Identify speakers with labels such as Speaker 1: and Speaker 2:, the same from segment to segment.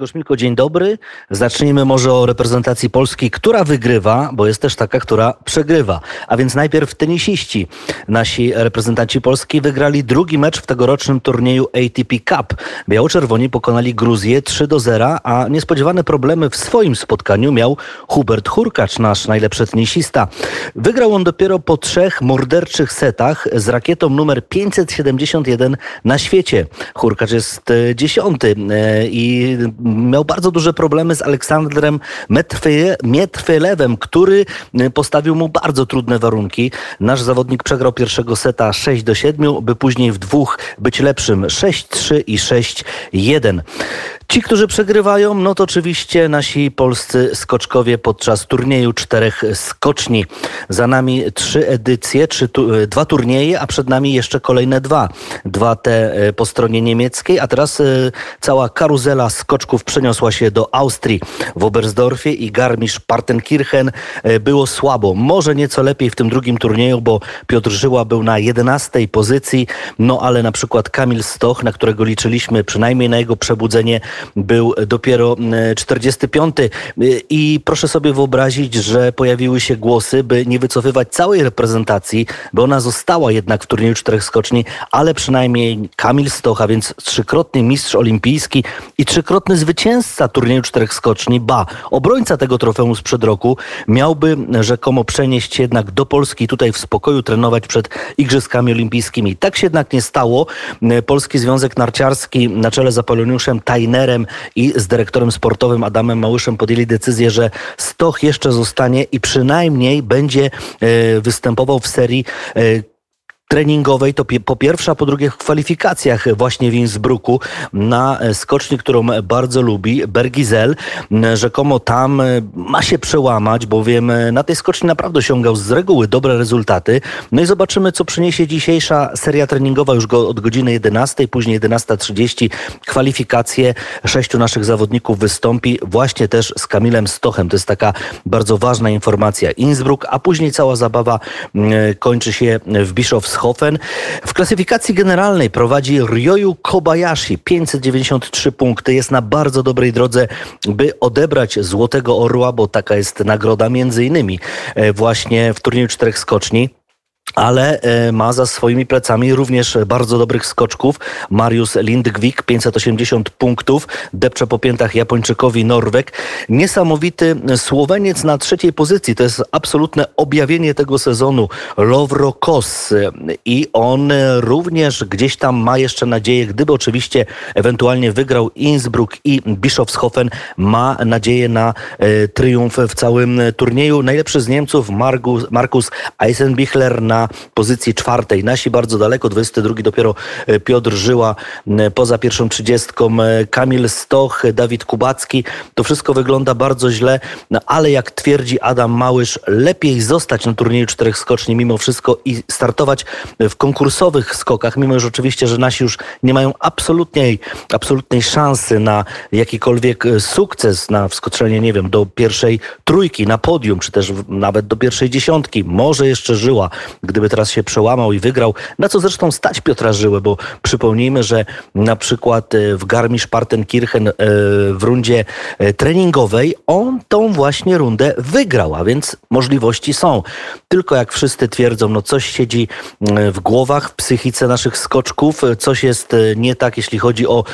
Speaker 1: Gorzmilko, dzień dobry. Zacznijmy może o reprezentacji Polski, która wygrywa, bo jest też taka, która przegrywa. A więc najpierw tenisiści. Nasi reprezentanci Polski wygrali drugi mecz w tegorocznym turnieju ATP Cup. Biało-czerwoni pokonali Gruzję 3 do 0, a niespodziewane problemy w swoim spotkaniu miał Hubert Hurkacz, nasz najlepszy tenisista. Wygrał on dopiero po trzech morderczych setach z rakietą numer 571 na świecie. Hurkacz jest e, dziesiąty e, i miał bardzo duże problemy z Aleksandrem Mietrwelewem, który y, postawił mu bardzo trudne warunki. Nasz zawodnik przegrał pierwszego seta 6 do 7, by później w dwóch być lepszym 6-3 i 6-1. Ci, którzy przegrywają, no to oczywiście nasi polscy skoczkowie podczas turnieju czterech skoczni. Za nami trzy edycje, trzy, tu, dwa turnieje, a przed nami jeszcze kolejne dwa. Dwa te e, po stronie niemieckiej, a teraz y, cała karuzela skoczków przeniosła się do Austrii. W Oberstdorfie i Garmisch-Partenkirchen było słabo. Może nieco lepiej w tym drugim turnieju, bo Piotr Żyła był na 11 pozycji, no ale na przykład Kamil Stoch, na którego liczyliśmy przynajmniej na jego przebudzenie, był dopiero 45. E, I proszę sobie wyobrazić, że pojawiły się głosy, by nie wycofywać całej reprezentacji, by ona została jednak w turnieju czterech skoczni, ale przynajmniej Kamil Stoch, a więc trzykrotny mistrz olimpijski i trzykrotny zwycięzca turnieju czterech skoczni, ba, obrońca tego trofeum sprzed roku, miałby rzekomo przenieść się jednak do Polski, tutaj w spokoju trenować przed Igrzyskami Olimpijskimi. Tak się jednak nie stało. Polski Związek Narciarski na czele z Apoloniuszem Tajnerem i z dyrektorem sportowym Adamem Małyszem podjęli decyzję, że Stoch jeszcze zostanie i przynajmniej będzie e, występował w serii e, treningowej, to po pierwsze, a po drugie w kwalifikacjach właśnie w Innsbrucku na skoczni, którą bardzo lubi, Bergizel. Rzekomo tam ma się przełamać, bowiem na tej skoczni naprawdę osiągał z reguły dobre rezultaty. No i zobaczymy, co przyniesie dzisiejsza seria treningowa już go od godziny 11, później 11.30 kwalifikacje. Sześciu naszych zawodników wystąpi właśnie też z Kamilem Stochem. To jest taka bardzo ważna informacja. Innsbruck, a później cała zabawa mm, kończy się w Bischofshofen Hofen. W klasyfikacji generalnej prowadzi Ryoyu Kobayashi, 593 punkty. Jest na bardzo dobrej drodze, by odebrać Złotego Orła, bo taka jest nagroda między innymi e, właśnie w turnieju czterech skoczni ale e, ma za swoimi plecami również bardzo dobrych skoczków. Mariusz Lindgwik, 580 punktów, depcze po piętach Japończykowi Norwek. Niesamowity Słoweniec na trzeciej pozycji. To jest absolutne objawienie tego sezonu. Lovro Kos. I on również gdzieś tam ma jeszcze nadzieję, gdyby oczywiście ewentualnie wygrał Innsbruck i Bischofshofen, ma nadzieję na e, triumf w całym turnieju. Najlepszy z Niemców Markus, Eisenbichler na pozycji czwartej. Nasi bardzo daleko, 22 dopiero e, Piotr Żyła e, poza pierwszą trzydziestką, e, Kamil Stoch, Dawid Kubacki. To wszystko wygląda bardzo źle, no, ale jak twierdzi Adam Małysz, lepiej zostać na turnieju czterech skoczni mimo wszystko i startować w konkursowych skokach, mimo że oczywiście, że nasi już nie mają absolutnej, absolutnej szansy na jakikolwiek sukces, na wskoczenie, nie wiem, do pierwszej trójki, na podium, czy też nawet do pierwszej dziesiątki. Może jeszcze Żyła, gdyby teraz się przełamał i wygrał, na co zresztą stać Piotra Żyłę, bo przypomnijmy, że na przykład e, w Garmisch-Partenkirchen e, w rundzie e, treningowej on tą właśnie rundę wygrał, a więc możliwości są. Tylko jak wszyscy twierdzą, no coś siedzi w głowach, w psychice naszych skoczków, coś jest nie tak, jeśli chodzi o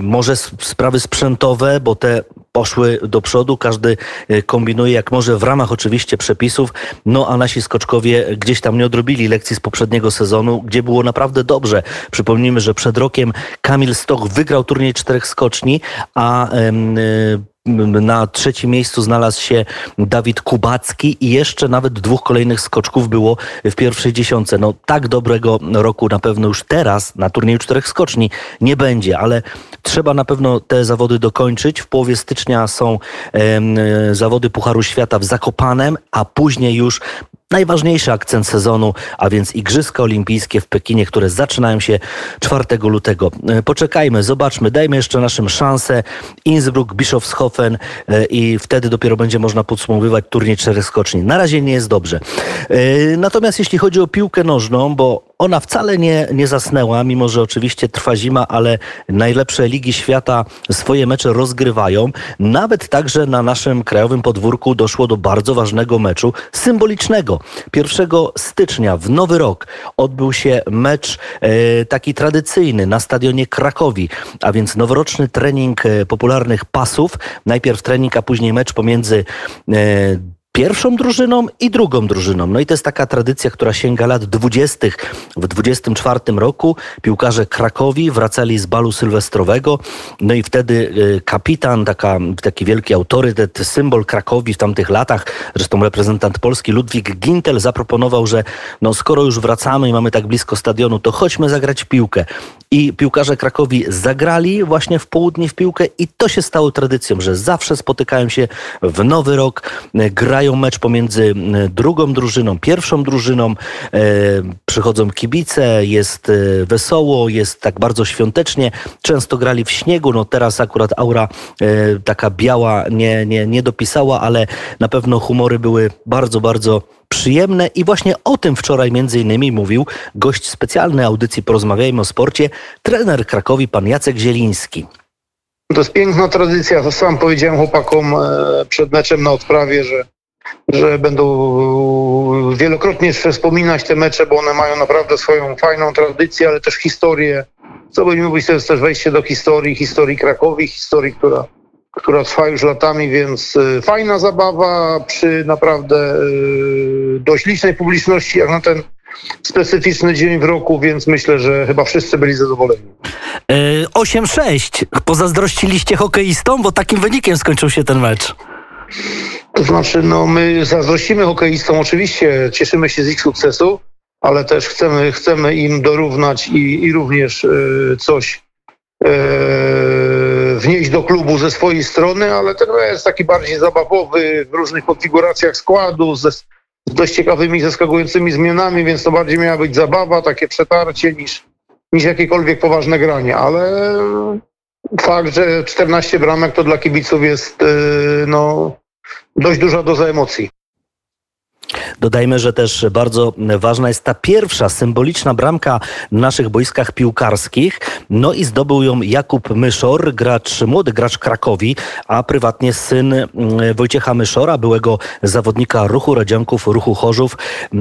Speaker 1: może sprawy sprzętowe, bo te poszły do przodu, każdy e, kombinuje jak może w ramach oczywiście przepisów, no a nasi skoczkowie gdzieś tam nie odrobili lekcji z poprzedniego sezonu, gdzie było naprawdę dobrze. Przypomnijmy, że przed rokiem Kamil Stoch wygrał turniej czterech skoczni, a na trzecim miejscu znalazł się Dawid Kubacki i jeszcze nawet dwóch kolejnych skoczków było w pierwszej dziesiątce. No tak dobrego roku na pewno już teraz na turnieju czterech skoczni nie będzie, ale trzeba na pewno te zawody dokończyć. W połowie stycznia są e, zawody Pucharu Świata w Zakopanem, a później już najważniejszy akcent sezonu, a więc Igrzyska Olimpijskie w Pekinie, które zaczynają się 4 lutego. E, poczekajmy, zobaczmy, dajmy jeszcze naszym szansę. Innsbruck, Bischofshofen e, i wtedy dopiero będzie można podsumowywać turniej czterech skoczni. Na razie nie jest dobrze. E, natomiast jeśli chodzi o piłkę nożną, bo ona wcale nie, nie zasnęła, mimo że oczywiście trwa zima, ale najlepsze ligi świata swoje mecze rozgrywają. Nawet także na naszym krajowym podwórku doszło do bardzo ważnego meczu, symbolicznego. 1 stycznia w Nowy Rok odbył się mecz e, taki tradycyjny na stadionie Krakowi, a więc noworoczny trening e, popularnych pasów. Najpierw trening, a później mecz pomiędzy e, pierwszą drużyną i drugą drużyną. No i to jest taka tradycja, która sięga lat dwudziestych. W 24 roku piłkarze Krakowi wracali z balu sylwestrowego, no i wtedy y, kapitan, taka, taki wielki autorytet, symbol Krakowi w tamtych latach, zresztą reprezentant Polski Ludwik Gintel zaproponował, że no skoro już wracamy i mamy tak blisko stadionu, to chodźmy zagrać piłkę. I piłkarze Krakowi zagrali właśnie w południe w piłkę i to się stało tradycją, że zawsze spotykają się w Nowy Rok, y, grają mecz pomiędzy drugą drużyną, pierwszą drużyną. Przychodzą kibice, jest e, wesoło, jest tak bardzo świątecznie. Często grali w śniegu, no teraz akurat aura e, taka biała nie, nie, nie dopisała, ale na pewno humory były bardzo, bardzo przyjemne i właśnie o tym wczoraj między innymi mówił gość specjalnej audycji Porozmawiajmy o sporcie, trener Krakowi, pan Jacek Zieliński.
Speaker 2: To jest piękna tradycja, to sam powiedziałem chłopakom przed meczem na odprawie, że że będą wielokrotnie wspominać te mecze, bo one mają naprawdę swoją fajną tradycję, ale też historię. Co by mówić, to jest też wejście do historii, historii Krakowi, historii, która, która trwa już latami, więc y, fajna zabawa przy naprawdę y, dość licznej publiczności, jak na ten specyficzny dzień w roku, więc myślę, że chyba wszyscy byli zadowoleni.
Speaker 1: 8-6. E, Pozazdrościliście hokeistom, bo takim wynikiem skończył się ten mecz.
Speaker 2: To znaczy, no my zazdrościmy hokeistom, oczywiście cieszymy się z ich sukcesu, ale też chcemy, chcemy im dorównać i, i również y, coś y, wnieść do klubu ze swojej strony, ale ten jest taki bardziej zabawowy w różnych konfiguracjach składu, ze, z dość ciekawymi, zaskakującymi zmianami, więc to bardziej miała być zabawa, takie przetarcie niż, niż jakiekolwiek poważne granie, ale fakt, że 14 bramek to dla kibiców jest y, no, dość duża doza emocji.
Speaker 1: Dodajmy, że też bardzo ważna jest ta pierwsza symboliczna bramka w naszych boiskach piłkarskich. No i zdobył ją Jakub Myszor, gracz, młody gracz Krakowi, a prywatnie syn mm, Wojciecha Myszora, byłego zawodnika ruchu Radzianków, ruchu Chorzów.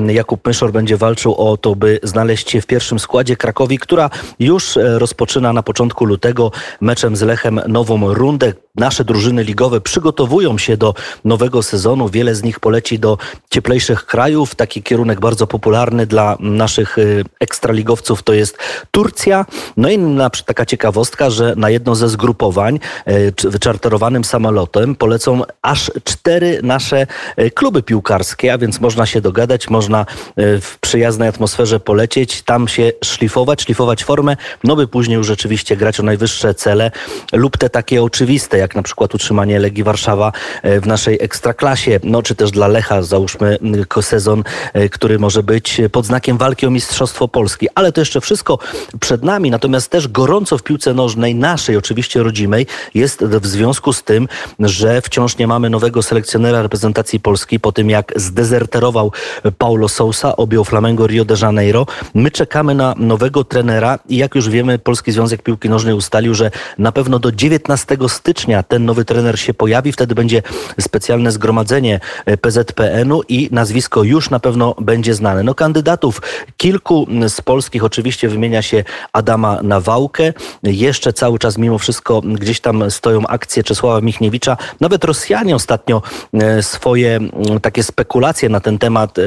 Speaker 1: Jakub Myszor będzie walczył o to, by znaleźć się w pierwszym składzie Krakowi, która już e, rozpoczyna na początku lutego meczem z Lechem nową rundę. Nasze drużyny ligowe przygotowują się do nowego sezonu. Wiele z nich poleci do cieplejszych krajów. Taki kierunek bardzo popularny dla naszych y, ekstraligowców to jest Turcja. No i taka ciekawostka, że na jedno ze zgrupowań y, wyczarterowanym samolotem polecą aż cztery nasze y, kluby piłkarskie, a więc można się dogadać, można w przyjaznej atmosferze polecieć, tam się szlifować, szlifować formę, no by później już rzeczywiście grać o najwyższe cele lub te takie oczywiste, jak na przykład utrzymanie Legii Warszawa w naszej ekstraklasie, no czy też dla Lecha załóżmy sezon, e, który może być pod znakiem walki o Mistrzostwo Polski. Ale to jeszcze wszystko przed nami, natomiast też gorąco w piłce nożnej, naszej oczywiście rodzimej, jest w związku z tym, że wciąż nie mamy nowego selekcjonera reprezentacji Polski po tym, jak zdezerterował Paulo Sousa, objął Flamengo Rio de Janeiro. My czekamy na nowego trenera i jak już wiemy, Polski Związek Piłki Nożnej ustalił, że na pewno do 19 stycznia ten nowy trener się pojawi. Wtedy będzie specjalne zgromadzenie PZPN-u i nazwisko już na pewno będzie znane. No kandydatów kilku z polskich oczywiście wymienia się Adama Nawałkę. Jeszcze cały czas mimo wszystko gdzieś tam stoją akcje Czesława Michniewicza. Nawet Rosjanie ostatnio e, swoje takie spekulacje na ten temat e,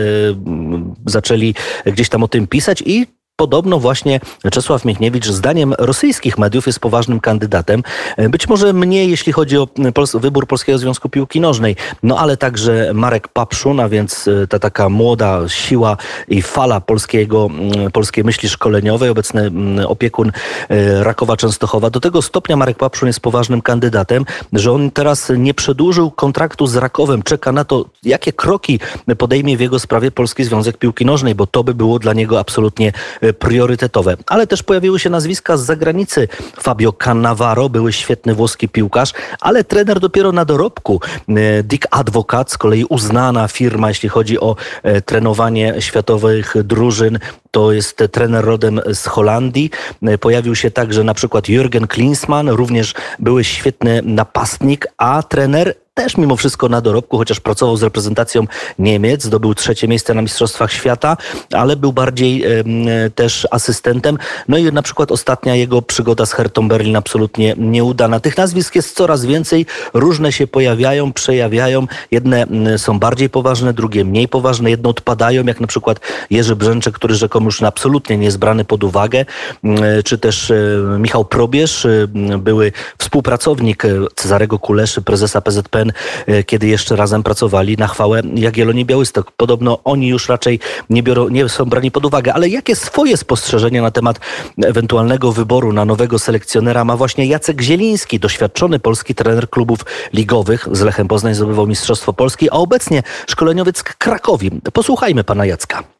Speaker 1: zaczęli gdzieś tam o tym pisać i Podobno właśnie Czesław Miechniewicz zdaniem rosyjskich mediów jest poważnym kandydatem. Być może mniej jeśli chodzi o wybór Polskiego Związku Piłki Nożnej, no ale także Marek Papszun, a więc e, ta taka młoda siła i fala polskiego, polskiej myśli szkoleniowej, obecny opiekun e, Rakowa Częstochowa. Do tego stopnia Marek Papszun jest poważnym kandydatem, że on teraz nie przedłużył kontraktu z Rakowem. Czeka na to, jakie kroki podejmie w jego sprawie Polski Związek Piłki Nożnej, bo to by było dla niego absolutnie e, priorytetowe. Ale też pojawiły się nazwiska z zagranicy. Fabio Cannavaro, były świetny włoski piłkarz, ale trener dopiero na dorobku. E, Dick Advocat, z kolei uznana firma, jeśli chodzi o e, trenowanie światowych drużyn, to jest trener rodem z Holandii. Pojawił się także na przykład Jürgen Klinsmann, również były świetny napastnik, a trener też mimo wszystko na dorobku, chociaż pracował z reprezentacją Niemiec, zdobył trzecie miejsce na Mistrzostwach Świata, ale był bardziej e, też asystentem. No i na przykład ostatnia jego przygoda z Hertą Berlin absolutnie nieudana. Tych nazwisk jest coraz więcej, różne się pojawiają, przejawiają. Jedne są bardziej poważne, drugie mniej poważne. Jedne odpadają, jak na przykład Jerzy Brzęczek, który rzekomo już absolutnie nie jest brany pod uwagę, czy też e, Michał Probierz, e, były współpracownik Cezarego Kuleszy, prezesa PZPN, E, kiedy jeszcze razem pracowali na chwałę Jagiellonii Białystok. Podobno oni już raczej nie, biorą, nie są brani pod uwagę. Ale jakie swoje spostrzeżenia na temat ewentualnego wyboru na nowego selekcjonera ma właśnie Jacek Zieliński, doświadczony polski trener klubów ligowych. Z Lechem Poznań zdobywał Mistrzostwo Polski, a obecnie szkoleniowiec Krakowi. Posłuchajmy pana Jacka.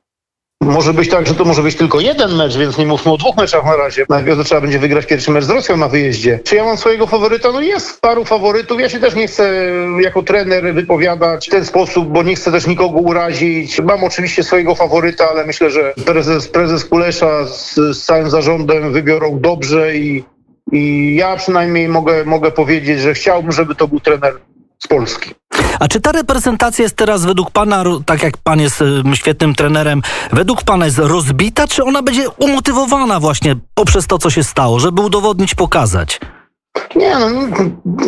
Speaker 2: Może być tak, że to może być tylko jeden mecz, więc nie mówmy o dwóch meczach na razie. Najpierw trzeba będzie wygrać pierwszy mecz z Rosją na wyjeździe. Czy ja mam swojego faworyta? No jest paru faworytów. Ja się też nie chcę jako trener wypowiadać w ten sposób, bo nie chcę też nikogo urazić. Mam oczywiście swojego faworyta, ale myślę, że prezes, prezes Kulesza z, z całym zarządem wybiorą dobrze i, i ja przynajmniej mogę, mogę powiedzieć, że chciałbym, żeby to był trener z Polski.
Speaker 1: A czy ta reprezentacja jest teraz według pana, tak jak pan jest świetnym trenerem, według pana jest rozbita, czy ona będzie umotywowana właśnie poprzez to, co się stało, żeby udowodnić, pokazać?
Speaker 2: Nie, no,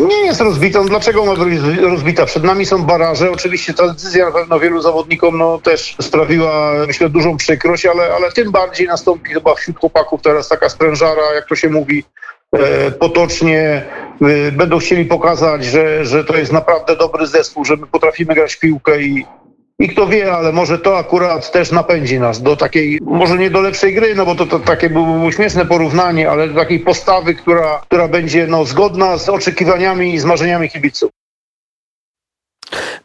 Speaker 2: nie jest rozbita. No, dlaczego ma być rozbita? Przed nami są baraże. Oczywiście ta decyzja na pewno wielu zawodnikom no, też sprawiła, myślę, dużą przykrość, ale, ale tym bardziej nastąpi chyba wśród chłopaków teraz taka sprężara, jak to się mówi, e, potocznie Y, będą chcieli pokazać, że, że to jest naprawdę dobry zespół, że my potrafimy grać w piłkę i, i kto wie, ale może to akurat też napędzi nas do takiej, może nie do lepszej gry, no bo to, to takie było śmieszne porównanie, ale do takiej postawy, która, która będzie no, zgodna z oczekiwaniami i z marzeniami kibiców.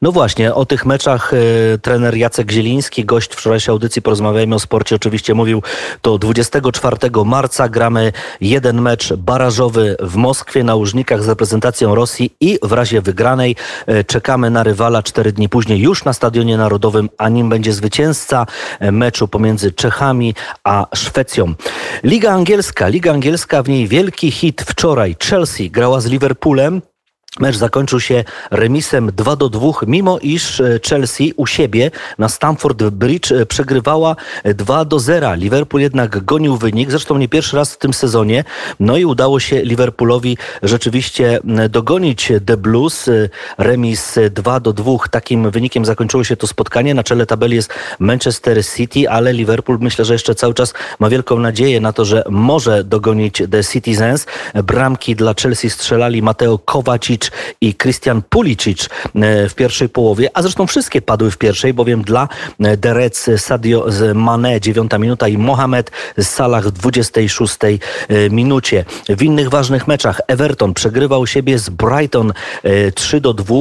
Speaker 1: No właśnie, o tych meczach y, trener Jacek Zieliński, gość wczorajszej audycji Porozmawiajmy o sporcie, oczywiście mówił, to 24 marca gramy jeden mecz barażowy w Moskwie na Łużnikach z reprezentacją Rosji i w razie wygranej y, czekamy na rywala cztery dni później już na Stadionie Narodowym, a nim będzie zwycięzca y, meczu pomiędzy Czechami a Szwecją. Liga Angielska, Liga Angielska, w niej wielki hit wczoraj. Chelsea grała z Liverpoolem. Mecz zakończył się remisem 2 do 2, mimo iż e, Chelsea u siebie na Stamford Bridge e, przegrywała 2 do 0. Liverpool jednak gonił wynik, zresztą nie pierwszy raz w tym sezonie. No i udało się Liverpoolowi rzeczywiście dogonić The Blues. E, remis 2 do 2. Takim wynikiem zakończyło się to spotkanie. Na czele tabeli jest Manchester City, ale Liverpool myślę, że jeszcze cały czas ma wielką nadzieję na to, że może dogonić The Citizens. Bramki dla Chelsea strzelali Mateo Kovacic i Christian Pulicic e, w pierwszej połowie, a zresztą wszystkie padły w pierwszej, bowiem dla e, Derec Sadio Mane 9 minuta i Mohamed Salah w 26 e, minucie. W innych ważnych meczach Everton przegrywał siebie z Brighton 3 do 2.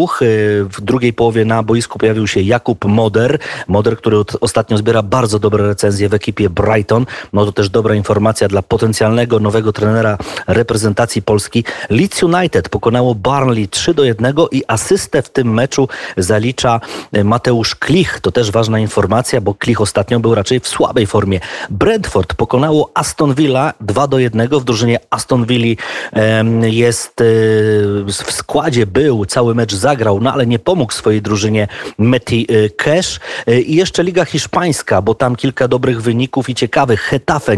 Speaker 1: W drugiej połowie na boisku pojawił się Jakub Moder. Moder, który ostatnio zbiera bardzo dobre recenzje w ekipie Brighton. No to też dobra informacja dla potencjalnego nowego trenera reprezentacji Polski. Leeds United pokonało Barnley Burnley 3 do 1 i asystę w tym meczu zalicza e, Mateusz Klich. To też ważna informacja, bo Klich ostatnio był raczej w słabej formie. Brentford pokonało Aston Villa 2 do 1. W drużynie Aston Villa jest e, w składzie był, cały mecz zagrał, no ale nie pomógł swojej drużynie Meti e, Cash. I jeszcze Liga Hiszpańska, bo tam kilka dobrych wyników i ciekawych. Hetafe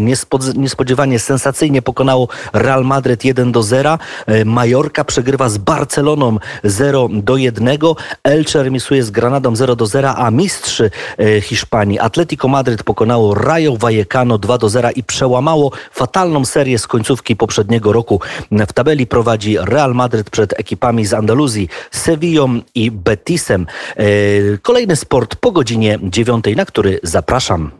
Speaker 1: niespodziewanie sensacyjnie pokonało Real Madrid 1 do 0. Majorka przegrywa z Bar Barceloną 0 do 1. Elche remisuje z Granadą 0 do 0, a mistrz e, Hiszpanii Atletico Madryt pokonało Rayo Vallecano 2 do 0 i przełamało fatalną serię z końcówki poprzedniego roku. W tabeli prowadzi Real Madryt przed ekipami z Andaluzji, Sevillą i Betisem. E, kolejny sport po godzinie 9, na który zapraszam.